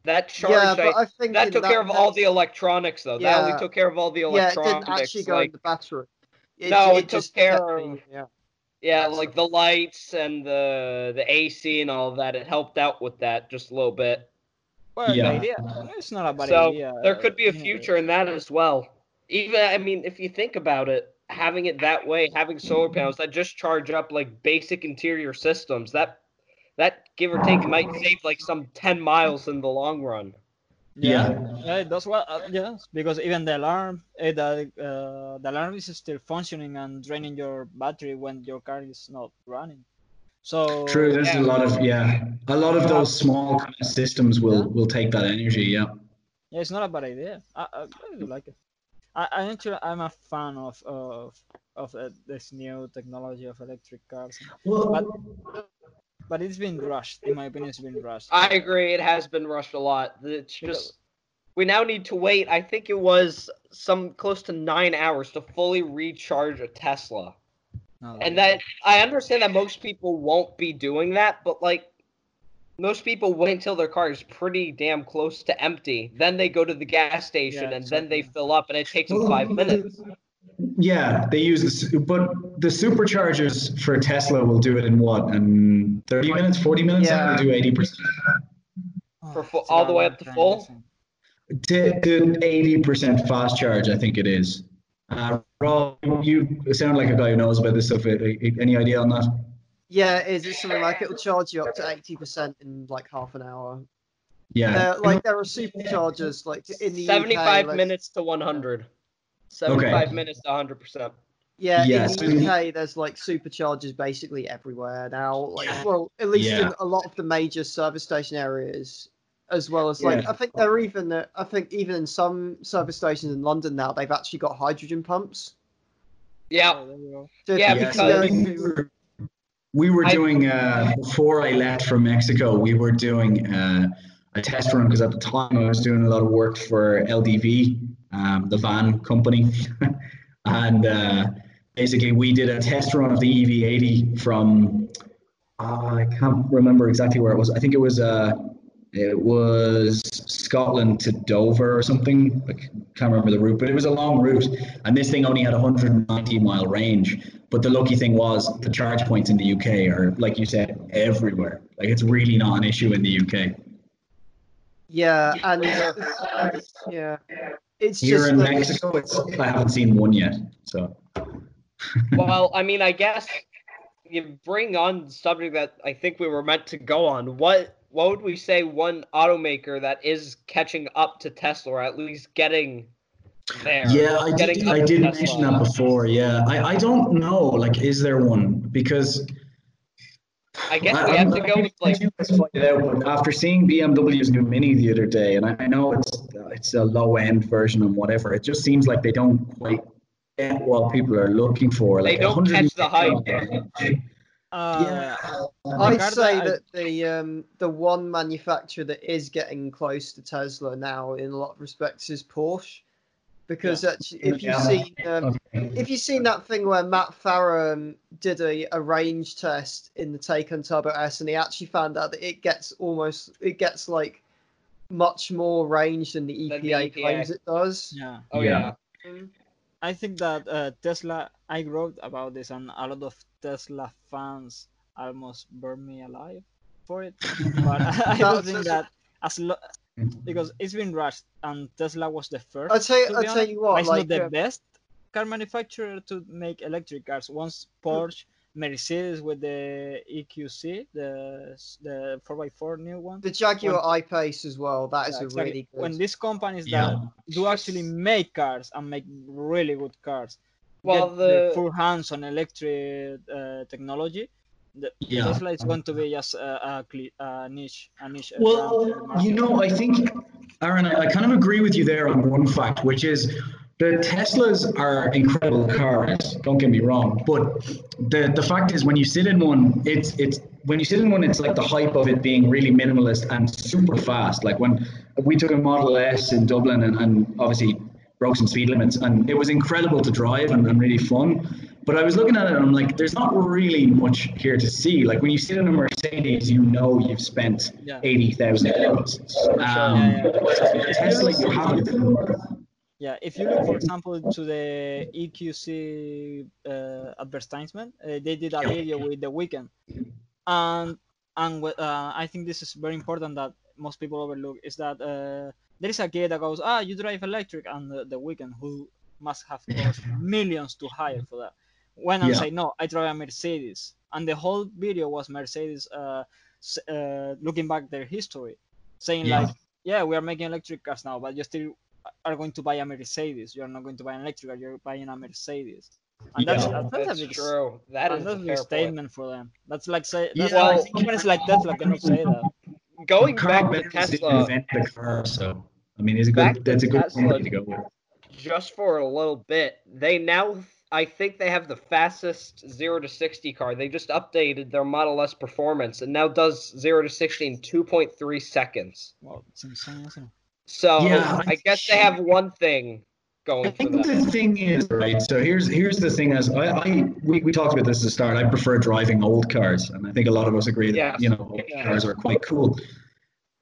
that charged. yeah, I- but I think that in took care of all the electronics, though. That only took care of all the electronics. Yeah, it electronics. didn't actually go like, in the battery. It, No, it took just care of- being- yeah. yeah, that's- like the lights and the the AC and all that. It helped out with that just a little bit. Well, Yeah. idea, it's not a bad So idea. there could be a future in that as well. Even I mean, if you think about it, having it that way, having solar panels that just charge up like basic interior systems, that that give or take might save like some ten miles in the long run. Yeah, yeah, it does well. Uh, yes, because even the alarm, uh, the uh, the alarm is still functioning and draining your battery when your car is not running. So True. There's Yeah. a lot of yeah, a lot of those small kind of systems will Yeah. will take that energy. Yeah. yeah, it's not a bad idea. I, I, I do like it. I, I actually I'm a fan of of of uh, this new technology of electric cars, Well, but it's been rushed. In my opinion, it's been rushed. I agree. It has been rushed a lot. It's just we now need to wait. I think it was some close to nine hours to fully recharge a Tesla. No, And that I understand that most people won't be doing that, but like most people wait until their car is pretty damn close to empty. Then they go to the gas station Yeah, and then they fill up and it takes them five minutes. Yeah, they use this, but the superchargers for Tesla will do it in what? In 30 minutes, 40 minutes? Yeah. They do 80%. Oh, for full- all the way up to full? To, to 80% fast charge, I think it is. Uh, Rob, you sound like a guy who knows about this stuff. Uh, uh, Any idea on that? Yeah, is it something like it'll charge you up to eighty percent in like half an hour. Yeah. Uh, like there are superchargers like in the Seventy-five UK, like, minutes to one hundred. Seventy-five Okay. minutes to hundred percent. Yeah, Yes, in the and- UK, there's like superchargers basically everywhere now. Like, well, at least Yeah. in a lot of the major service station areas, as well as like Yeah. I think they're even. uh, I think even in some service stations in London now, they've actually got hydrogen pumps. Yeah. Oh, there you go. So Yeah, you Yeah, can so go we were, we were I- doing uh, before I left for Mexico. We were doing uh, a test run because at the time I was doing a lot of work for LDV, um, the van company, and uh, basically we did a test run of the EV80 from uh, I can't remember exactly where it was. I think it was uh, it was Scotland to Dover or something. I can't remember the route, but it was a long route, and this thing only had 190 mile range. But the lucky thing was the charge points in the UK are, like you said, everywhere. Like it's really not an issue in the UK. Yeah, and uh, yeah, it's Here just in that- Mexico, it's, I haven't seen one yet. So well, I mean, I guess you bring on the subject that I think we were meant to go on. What what would we say one automaker that is catching up to Tesla, or at least getting there? yeah, I did, I did Tesla? mention that before. Yeah, I, I don't know. Like, is there one? Because I guess I- we I'm- have to go with like you guys find it out, but after seeing BMW's new Mini the other day, and I, I know it's it's a low end version and whatever, it just seems like they don't quite get what people are looking for. They don't catch the hype. Uh, Yeah. I'd say that the um, the one manufacturer that is getting close to Tesla now in a lot of respects is Porsche, because actually, if you've Yeah. seen um, if you've seen that thing where Matt Farah um, did a, a range test in the Taycan Turbo S, and he actually found out that it gets almost it gets like much more range than the Than the EPA, EPA. claims it does. yeah. oh Yeah. yeah. I think that uh, Tesla. I wrote about this, and a lot of Tesla fans almost burned me alive for it. But I don't think that as lo- because it's been rushed, and Tesla was the first. I'll tell you, I'll tell you what, it's like not the uh, best car manufacturer to make electric cars. Once Porsche, Mercedes with the EQC, the the 4x4 new one. the Jaguar I-Pace as well. That is Yeah, a exactly. really good. When these companies Yeah. that do actually make cars and make really good cars, Well, get their the full hands on electric uh, technology, the Yeah. Tesla is going to be just a, a, a niche, a niche. Well, brand in the market. you know, I think, Aaron, I, I kind of agree with you there on one fact, which is the Teslas are incredible cars. Don't get me wrong, but the the fact is, when you sit in one, it's it's when you sit in one, it's like the hype of it being really minimalist and super fast. Like when we took a Model S in Dublin, and, and obviously broke some speed limits, and it was incredible to drive and, and really fun. But I was looking at it and I'm like, there's not really much here to see. Like when you sit in a Mercedes, you know you've spent Yeah. eighty thousand euros. Um, Yeah, yeah. Tesla, you have it. Yeah, if you look, for example, to the EQC uh, advertisement, uh, they did a video with the Weeknd, and and uh, I think this is very important that most people overlook is that uh, there is a guy that goes, ah, you drive electric, and the, the Weeknd who must have cost millions to hire for that. When I Yeah. say no, I drive a Mercedes, and the whole video was Mercedes uh, uh, looking back their history, saying Yeah. like, yeah, we are making electric cars now, but you still are going to buy a Mercedes. You're not going to buy an electric car. You're buying a Mercedes. And that's, Yeah. that's, that's a big, true. That and is that's a a big fair point. statement for them. That's like say that's Yeah, why I think- companies like Tesla cannot say that. Going back to business Tesla, invent the car, so I mean, it's a good. That's a good Tesla. company to go with. just for a little bit, they now I think they have the fastest zero to sixty car. They just updated their Model S performance and now does zero to sixty in two point three seconds. Well, it's insane, isn't it? So Yeah, I I guess they have one thing going I think the thing is right. So here's here's the thing. As I, I we, we talked about this at the start. I prefer driving old cars, and I think a lot of us agree that Yes. you know old Yeah. cars are quite cool.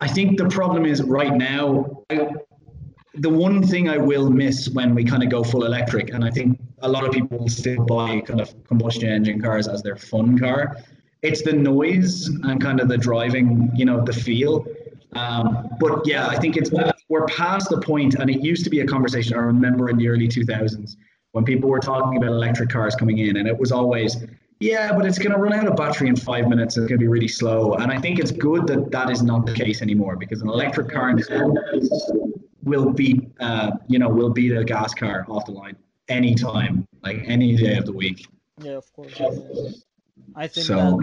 I think the problem is right now. I, the one thing I will miss when we kind of go full electric, and I think a lot of people still buy kind of combustion engine cars as their fun car. It's the noise and kind of the driving, you know, the feel. Um, but yeah, I think it's we're past the point, and it used to be a conversation. I remember in the early 2000s when people were talking about electric cars coming in, and it was always, yeah, but it's going to run out of battery in five minutes. It's going to be really slow. And I think it's good that that is not the case anymore because an electric car will beat, uh, you know, will beat a gas car off the line anytime, like any day of the week. Yeah, of course. I think So-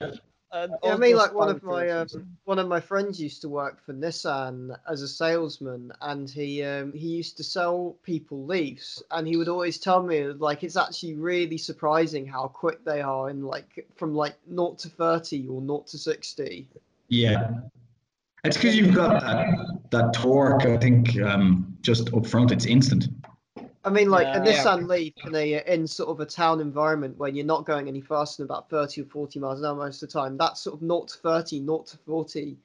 that. Uh, Yeah, I mean, like one of my um, one of my friends used to work for Nissan as a salesman, and he um, he used to sell people Leafs, and he would always tell me like it's actually really surprising how quick they are in like from like naught to thirty or naught to sixty. Yeah. It's because you've got that, that torque, I think, um, just up front. It's instant. I mean, like a Yeah. Yeah. Nissan Leaf in a in sort of a town environment when you're not going any faster than about thirty or forty miles an hour most of the time. That sort of naught to 30, naught to forty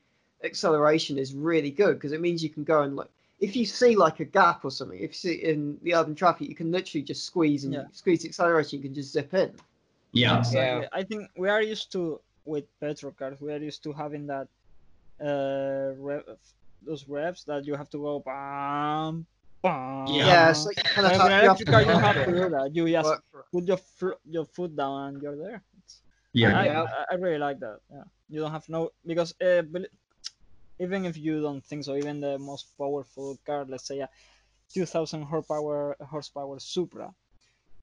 acceleration is really good because it means you can go and like if you see like a gap or something, if you see in the urban traffic, you can literally just squeeze and Yeah. squeeze the accelerator. You can just zip in. Yeah. Exactly. I think we are used to with petrol cars. We are used to having that uh rev, those revs that you have to go bam bam. Yeah. Yeah, so you kind of When have, you electric car, you have to do that. You just work put your fl- your foot down and you're there. It's, Yeah. I, Yeah. I, I really like that. Yeah, you don't have no because uh, bel- even if you don't think so, even the most powerful car, let's say a 2,000 horsepower horsepower Supra,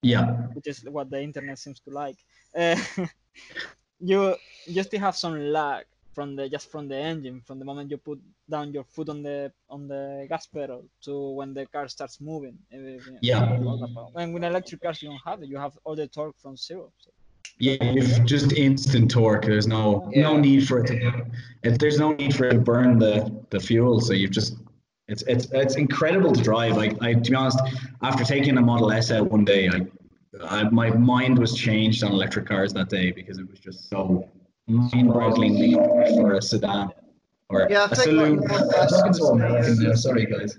Yeah. which is what the internet seems to like. Uh, you you still have some lag from the just from the engine from the moment you put down your foot on the on the gas pedal to when the car starts moving. Uh, Yeah. all that power. And with electric cars, you don't have it. You have all the torque from zero. So. Yeah, if just instant torque. There's no no need for it to. There's no need for it to burn the the fuel, so you've just. It's it's it's incredible to drive. like I to be honest, after taking a Model S out one day, I, I my mind was changed on electric cars that day because it was just so mind-bogglingly for a sedan or Yeah, I a think, saloon. like, Model S Talking so was the, American now, Sorry, guys.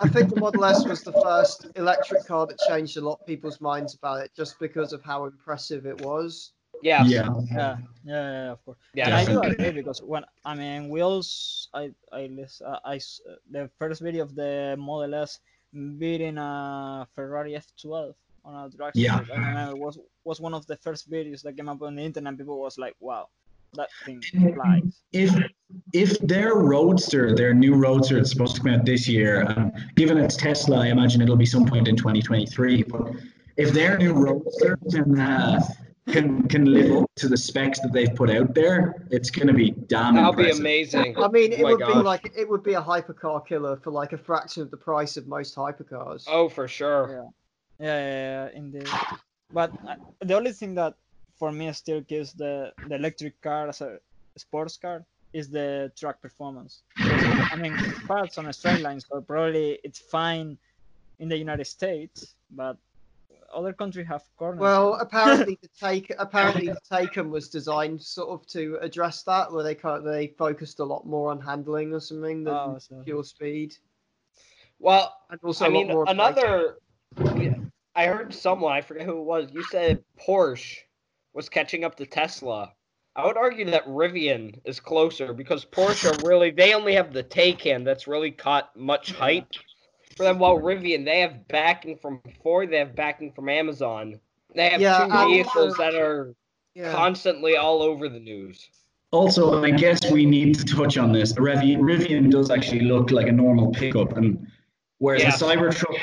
I think the Model S was the first electric car that changed a lot of people's minds about it, just because of how impressive it was. Yeah. Yeah. Yeah, yeah, yeah, of course. Yeah. and I do agree because when I mean wheels, I I list, uh, I s- uh, the first video of the Model S beating a Ferrari F12 on a drag Yeah. strip. I remember it was was one of the first videos that came up on the internet. People was like, "Wow, that thing flies." if if their roadster, their new roadster, is supposed to come out this year, um, given it's Tesla, I imagine it'll be some point in 2023. But if their new roadster can uh, can can live up to the specs that they've put out there, it's going to be damn That'll be amazing. I mean, it Oh my would be like it would be a hypercar killer for like a fraction of the price of most hypercars. Oh, for sure. Yeah, yeah, yeah, yeah indeed. But uh, the only thing that for me still gives the the electric car as a sports car is the track performance. I mean, parts on a straight line, so probably it's fine in the United States, but other countries have corners. Well, apparently the take apparently the Taycan was designed sort of to address that, where they kind of, they focused a lot more on handling or something than Oh, so- pure speed, Well, and also I a lot mean, more. on braking. another. I heard someone, I forget who it was, you said Porsche was catching up to Tesla. I would argue that Rivian is closer because Porsche are really, they only have the Taycan that's really caught much hype for them, while Rivian, they have backing from Ford, they have backing from Amazon. They have Yeah, two and- vehicles that are Yeah. constantly all over the news. Also, I guess we need to touch on this. Rivian, Rivian does actually look like a normal pickup, and whereas Yeah. the Cybertruck,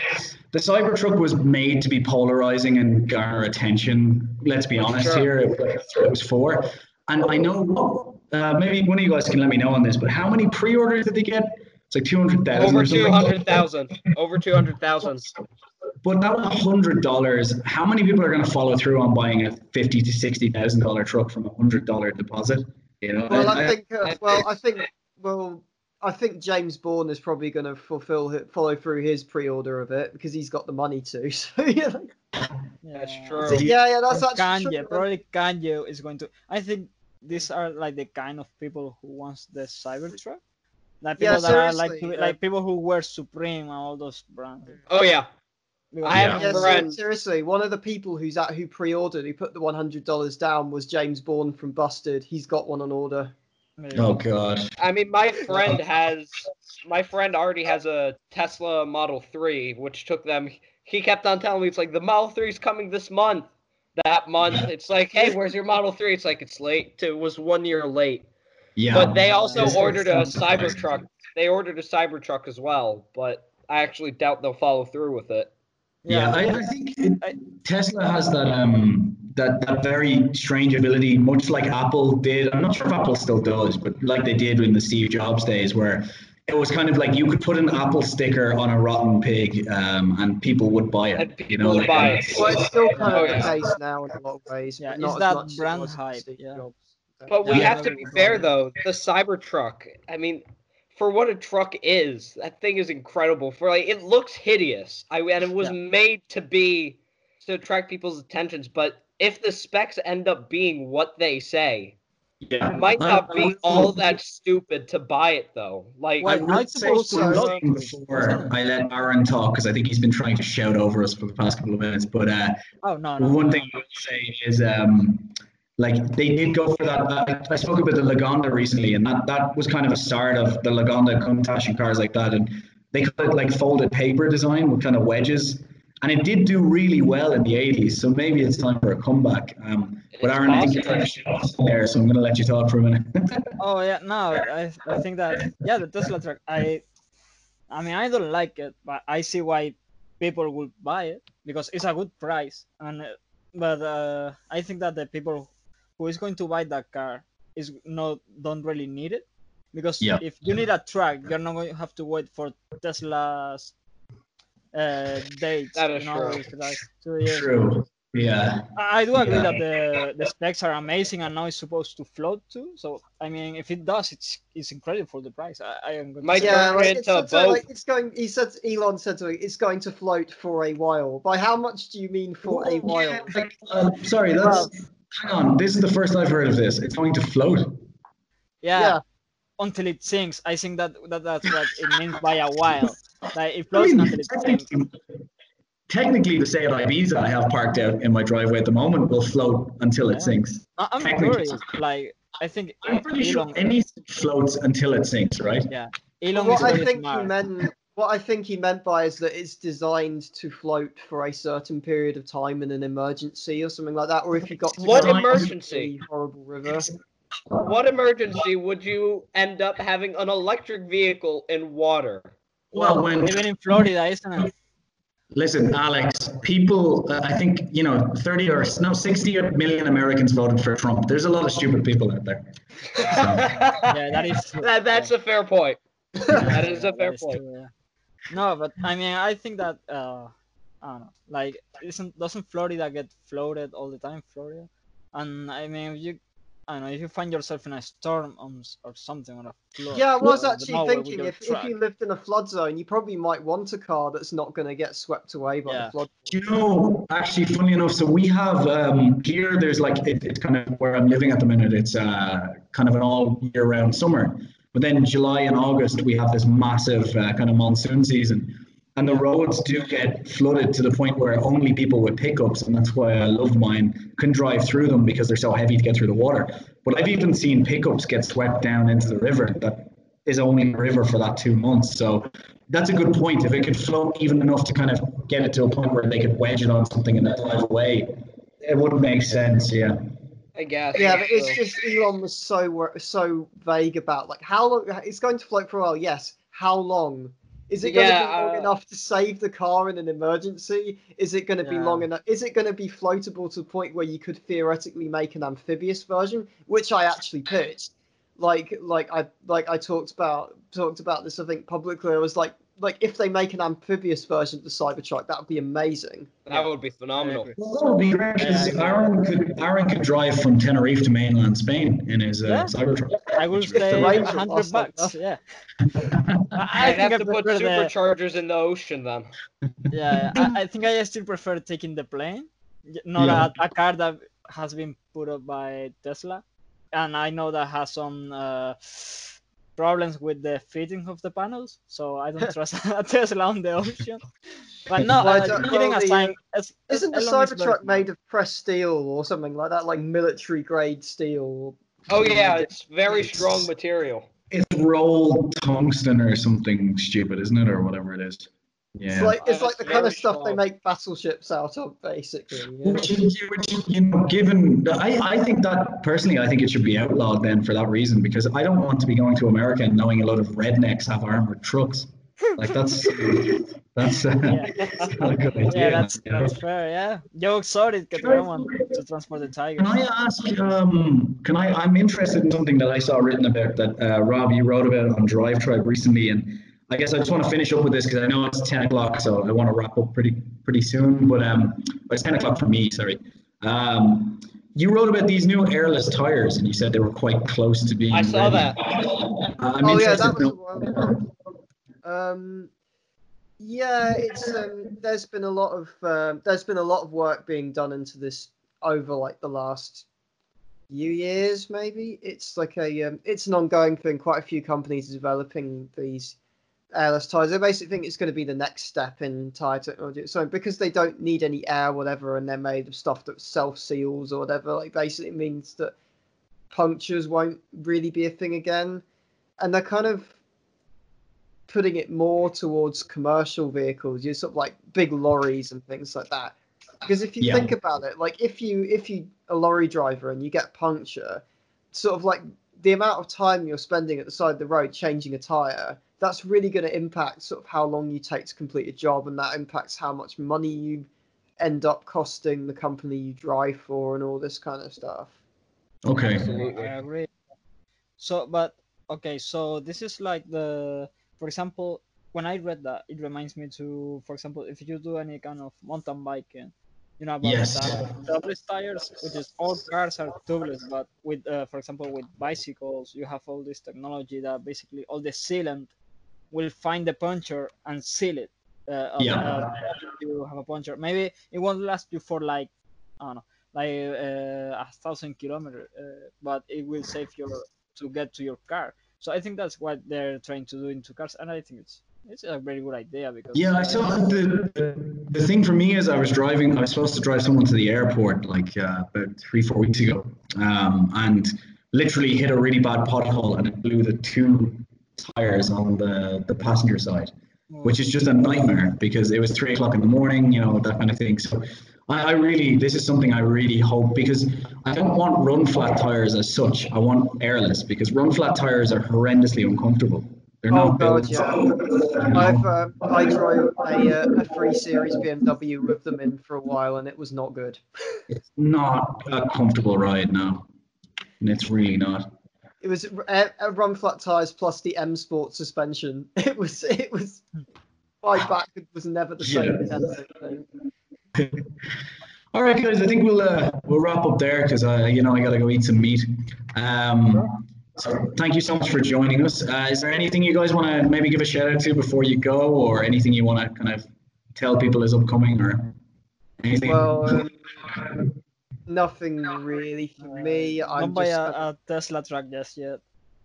the Cybertruck was made to be polarizing and garner attention. Let's be honest Sure. here, it was, that's what it was for. And I know uh, maybe one of you guys can let me know on this, but how many pre-orders did they get? It's like two hundred thousand. Over 200,000. Over 200,000. But that hundred dollars, how many people are going to follow through on buying a fifty to sixty thousand dollar truck from a hundred dollar deposit? You know, Well, I- I I- think. Uh, well, I think. Well, I think James Bourne is probably going to fulfill follow through his pre-order of it because he's got the money to. So yeah, That's Yeah. true. Yeah, yeah, that's Or actually Kanye, true. probably Kanye is going to. I think these are like the kind of people who wants the Cybertruck. Like Yeah, people that are like yeah. like people who wear Supreme and all those brands. Oh, yeah. Because I have Yeah, don't- ser- friend- seriously, one of the people who's at who pre-ordered, who put the one hundred dollars down, was James Bourne from Busted. He's got one on order. Oh god. I mean, my friend uh-huh. has, my friend already has a Tesla Model 3, which took them, he kept on telling me, it's like, the Model 3 is coming this month. That month, it's like, hey, where's your Model 3? It's like, it's late. It was one year late. Yeah. But they also This- ordered a Cybertruck. They ordered a Cybertruck as well, but I actually doubt they'll follow through with it. Yeah, I, I think it, Tesla has that um that that very strange ability, much like Apple did. I'm not sure if Apple still does, but like they did in the Steve Jobs days, where it was kind of like you could put an Apple sticker on a rotten pig, um, and people would buy it. You know, like, buy it. Well, it's still kind Oh, of the case now in a lot of ways. Yeah, but it's not as that much as it brand was hype, yeah. Jobs. But we Yeah. have to be fair though. The Cybertruck. I mean, for what a truck is, that thing is incredible. For like, it looks hideous. I and it was Yeah. made to be to attract people's attentions. But if the specs end up being what they say, Yeah, You might not I be would- all that stupid to buy it though. Like I Why- would I'd say suppose to look- before I let Aaron talk because I think he's been trying to shout over us for the past couple of minutes. But uh, Oh no, no. one no. thing I would say is um, like they did go for that. I, I spoke about the Lagonda recently, and that that was kind of a start of the Lagonda Countach and cars like that, and they call it like folded paper design with kind of wedges. And it did do really well in the 80s, so maybe it's time for a comeback. Um, but Aaron, I think you're possible. trying to shout us there, so I'm going to let you talk for a minute. Oh yeah, no, I I think that yeah, the Tesla truck. I, I mean, I don't like it, but I see why people would buy it because it's a good price. And uh, but uh, I think that the people who is going to buy that car is not don't really need it because Yeah. if you need a truck, you're not going to have to wait for Tesla's uh, dates. That is you know, true. like two years. True. Yeah. I I do agree Yeah. that the the specs are amazing and now it's supposed to float too. So I mean, if it does, it's it's incredible for the price. I, I am going to Might say. Yeah, turn like, into it's, it's, like, it's going. He said Elon said to it, it's going to float for a while. By how much do you mean for a while? yeah, like, uh, sorry, that's. Hang on. This is the first I've heard of this. It's going to float. yeah, Yeah. until it sinks. I think that, that that's what it means by a while. Like it I floats mean, until it sinks. technically, technically, the Seat Ibiza I have parked out in my driveway at the moment will float until it sinks. I- I'm technically. curious. Like I think I'm pretty sure Elon, anything floats until it sinks, right? Yeah. Elon what is I think smart. he meant, what I think he meant by is that it's designed to float for a certain period of time in an emergency or something like that, or if you got to What emergency? horrible river. What emergency would you end up having an electric vehicle in water? Well, when Even in Florida, isn't it? listen, Alex, people, uh, I think you know, thirty or no, sixty million Americans voted for Trump. There's a lot of stupid people out there. Yeah, that is. That, that's a fair point. That is a fair point. true, yeah. No, but I mean, I think that uh, I don't know. Like, isn't doesn't Florida get flooded all the time? Florida, and I mean, if you, I don't know, if you find yourself in a storm on, or something or a flood. Yeah, I was uh, actually nowhere thinking your if, if you lived in a flood zone, you probably might want a car that's not going to get swept away by Yeah. the flood. Do you know, actually, funny enough, so we have um, here, there's like, it, it's kind of where I'm living at the minute, it's uh, kind of an all year round summer. But then July and August, we have this massive uh, kind of monsoon season. And the roads do get flooded to the point where only people with pickups, and that's why I love mine, can drive through them because they're so heavy to get through the water. But I've even seen pickups get swept down into the river that is only a river for that two months. So that's a good point. If it could float even enough to kind of get it to a point where they could wedge it on something and then drive away, it would make sense. Yeah. I guess. Yeah, but it's just Elon was so so vague about like how long it's going to float for a while. Yes, how long? Is it going Yeah, to be long uh, enough to save the car in an emergency? Is it going to be long enough? Is it going to be floatable to the point where you could theoretically make an amphibious version, which I actually pitched? Like, like I like I talked about talked about this I think publicly. I was like, like if they make an amphibious version of the Cybertruck, that would be amazing. that would be phenomenal. Well, that would be great because Yeah. Aaron could Aaron could drive from Tenerife to mainland Spain in his uh, Yeah. Cybertruck. I will If the stay a hundred bucks. Yeah. I, I I'd think I have to put prefer the, superchargers in the ocean then. yeah, I, I think I still prefer taking the plane, not Yeah. a, a car that has been put up by Tesla, and I know that has some uh, problems with the fitting of the panels, so I don't trust a Tesla on the ocean. But no, Why uh, don't- kidding well, the, aside, as- as Isn't the Elon is Cybertruck made of pressed steel or something like that, like military grade steel? Oh yeah, it's very strong material. It's rolled tungsten or something stupid, isn't it, or whatever it is? Yeah. It's like it's like the kind of stuff they make battleships out of, basically. yeah. Which is, which you know, given, I, I think that personally, I think it should be outlawed then for that reason because I don't want to be going to America and knowing a lot of rednecks have armored trucks. Like that's that's, uh, Yeah. that's not a good idea. Yeah, that's you know? that's fair. Yeah, Joe exotic get Can I- one to transport the tigers. Can I ask? Um, can I? I'm interested in something that I saw written about that uh, Rob you wrote about on DriveTribe recently, and I guess I just want to finish up with this because I know it's ten o'clock, so I want to wrap up pretty pretty soon. But um, or it's ten o'clock for me. Sorry. Um, you wrote about these new airless tires, and you said they were quite close to being. I saw ready. that. Uh, I'm oh yeah, that to was. know- um, yeah, it's um, there's been a lot of um, there's been a lot of work being done into this over like the last few years, maybe. It's like a um, it's an ongoing thing. Quite a few companies are developing these airless tires. They basically think it's going to be the next step in tire technology. So because they don't need any air, whatever, and they're made of stuff that self seals or whatever, like basically means that punctures won't really be a thing again. And they're kind of putting it more towards commercial vehicles, you sort of like big lorries and things like that. Because if you Yeah. think about it, like if you if you a lorry driver and you get puncture, sort of like the amount of time you're spending at the side of the road changing a tire, that's really going to impact sort of how long you take to complete a job, and that impacts how much money you end up costing the company you drive for, and all this kind of stuff. Okay. Absolutely. I agree. So, but okay, so this is like the, for example, when I read that, it reminds me to, for example, if you do any kind of mountain biking, you know about Yes. the tubeless tires, which is all cars are tubeless, but with, uh, for example, with bicycles, you have all this technology that basically all the sealant will find the puncture and seal it. Uh, Yeah. uh, you have a puncture. Maybe it won't last you for like, I don't know, like uh, a thousand kilometers, uh, but it will save your to get to your car. So I think that's what they're trying to do into cars, and I think it's it's a very good idea because Yeah, I saw the, the the thing for me is I was driving. I was supposed to drive someone to the airport like uh, about three four weeks ago, um, and literally hit a really bad pothole and it blew the two tires on the the passenger side, which is just a nightmare because it was three o'clock in the morning. You know that kind of thing. So. I I really, this is something I really hope because I don't want run flat tires as such. I want airless because run flat tires are horrendously uncomfortable. They're Oh, not God, built. yeah. I've uh, I drove a uh, a three series BMW with them in for a while, and it was not good. It's not a comfortable ride now. And it's really not. It was a, a run flat tires plus the M Sport suspension. It was it was my back was never the same. Yeah. All right, guys. I think we'll uh, we'll wrap up there because I, you know, I gotta go eat some meat. Um, so thank you so much for joining us. Uh, is there anything you guys want to maybe give a shout out to before you go, or anything you want to kind of tell people is upcoming, or anything? Well, um, nothing really for me. I'm don't buy just a, a Tesla truck just yet.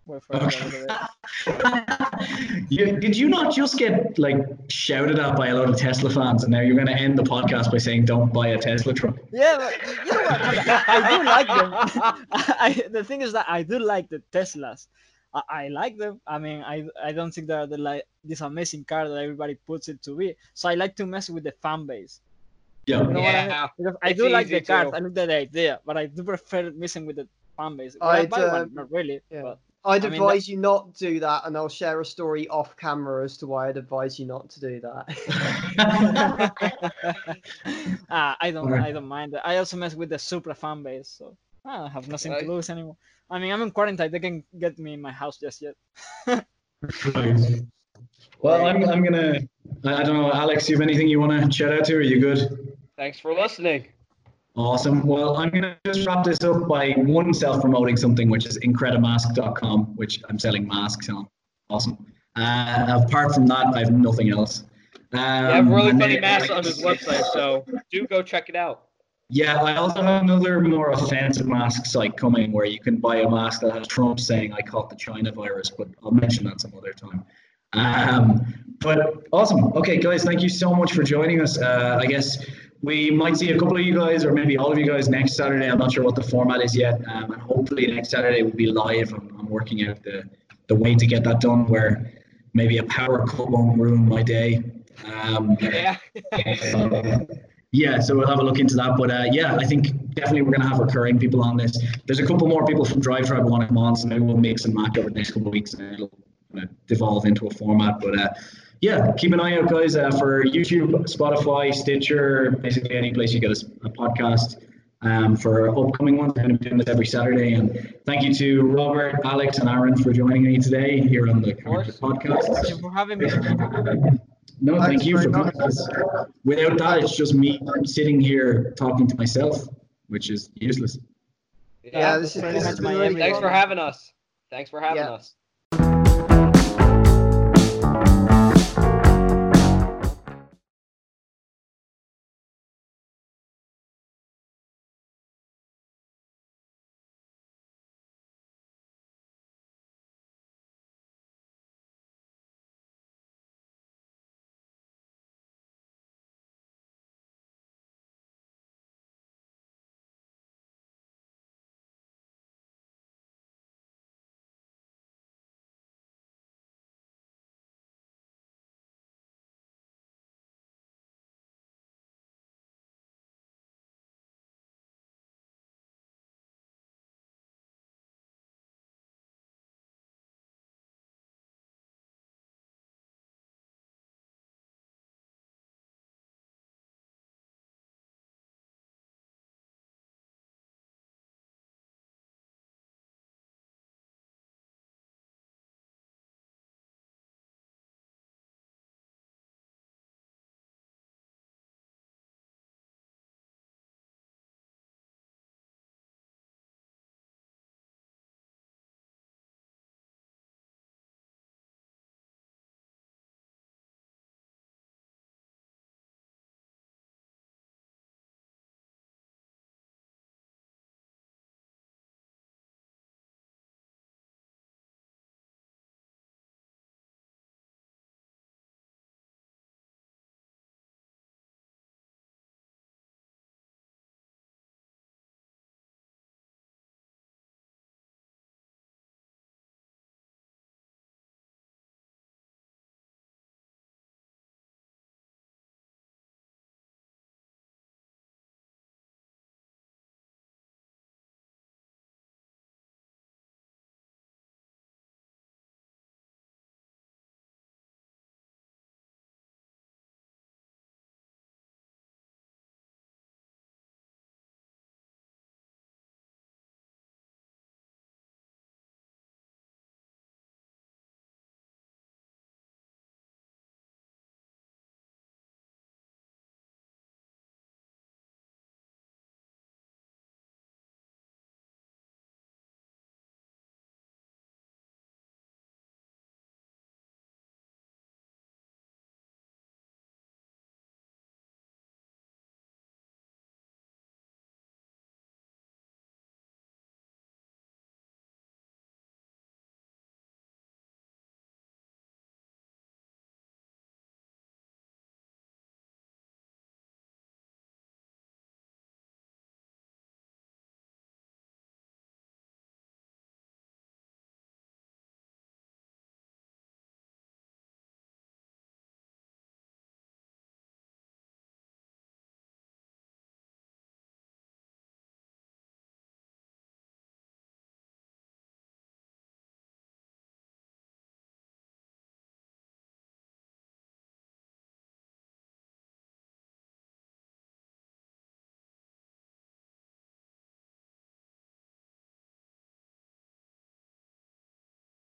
Wait for it a little bit. you, did you not just get like shouted at by a lot of Tesla fans, and now you're going to end the podcast by saying don't buy a Tesla truck? Yeah, but you know what? I, I do like them. I, the thing is that I do like the Teslas. I, I like them. I mean, I I don't think they're the like this amazing car that everybody puts it to be. So I like to mess with the fan base. Yeah. You know what I mean? Yeah, I do like the cars. to. I like the idea, but I do prefer messing with the fan base. Would I I'd, buy uh, one? Not really. yeah. But I'd I mean, advise you not to do that, and I'll share a story off camera as to why I'd advise you not to do that. ah, I don't, Alright. I don't mind. that. I also mess with the Supra fan base, so I have nothing Right. to lose anymore. I mean, I'm in quarantine. They can get me in my house just yet. Well, I'm, I'm gonna. I I don't know, Alex. You have anything you want to shout out to? Are you good? Thanks for listening. Awesome. Well, I'm gonna just wrap this up by one self-promoting something, which is incredimask.com, which I'm selling masks on. Awesome. Uh, apart from that, I have nothing else. Um, You have really funny then- masks on his website, so do go check it out. Yeah, I also have another more offensive mask site coming where you can buy a mask that has Trump saying I caught the China virus, but I'll mention that some other time. Um, but awesome. Okay, guys, thank you so much for joining us. Uh, I guess we might see a couple of you guys, or maybe all of you guys, next Saturday. I'm not sure what the format is yet, um, and hopefully next Saturday we'll be live. I'm, I'm working out the the way to get that done, where maybe a power cut won't ruin my day. Um, Yeah. yeah, so we'll have a look into that. But uh, yeah, I think definitely we're going to have recurring people on this. There's a couple more people from DriveTribe want to come on, so maybe we'll mix and match over the next couple of weeks and it'll of devolve into a format. But uh, yeah, keep an eye out, guys, uh, for YouTube, Spotify, Stitcher, basically any place you get a podcast. Um, for upcoming ones, I'm going to be doing this every Saturday. And thank you to Robert, Alex, and Aaron for joining me today here on the course. podcast. Thank you for having me. No, thank Thanks you for very coming. 'cause Without that, it's just me sitting here talking to myself, which is useless. yeah, this is Pretty this much has my really. Thanks fun. for having us. Thanks for having Yeah. us.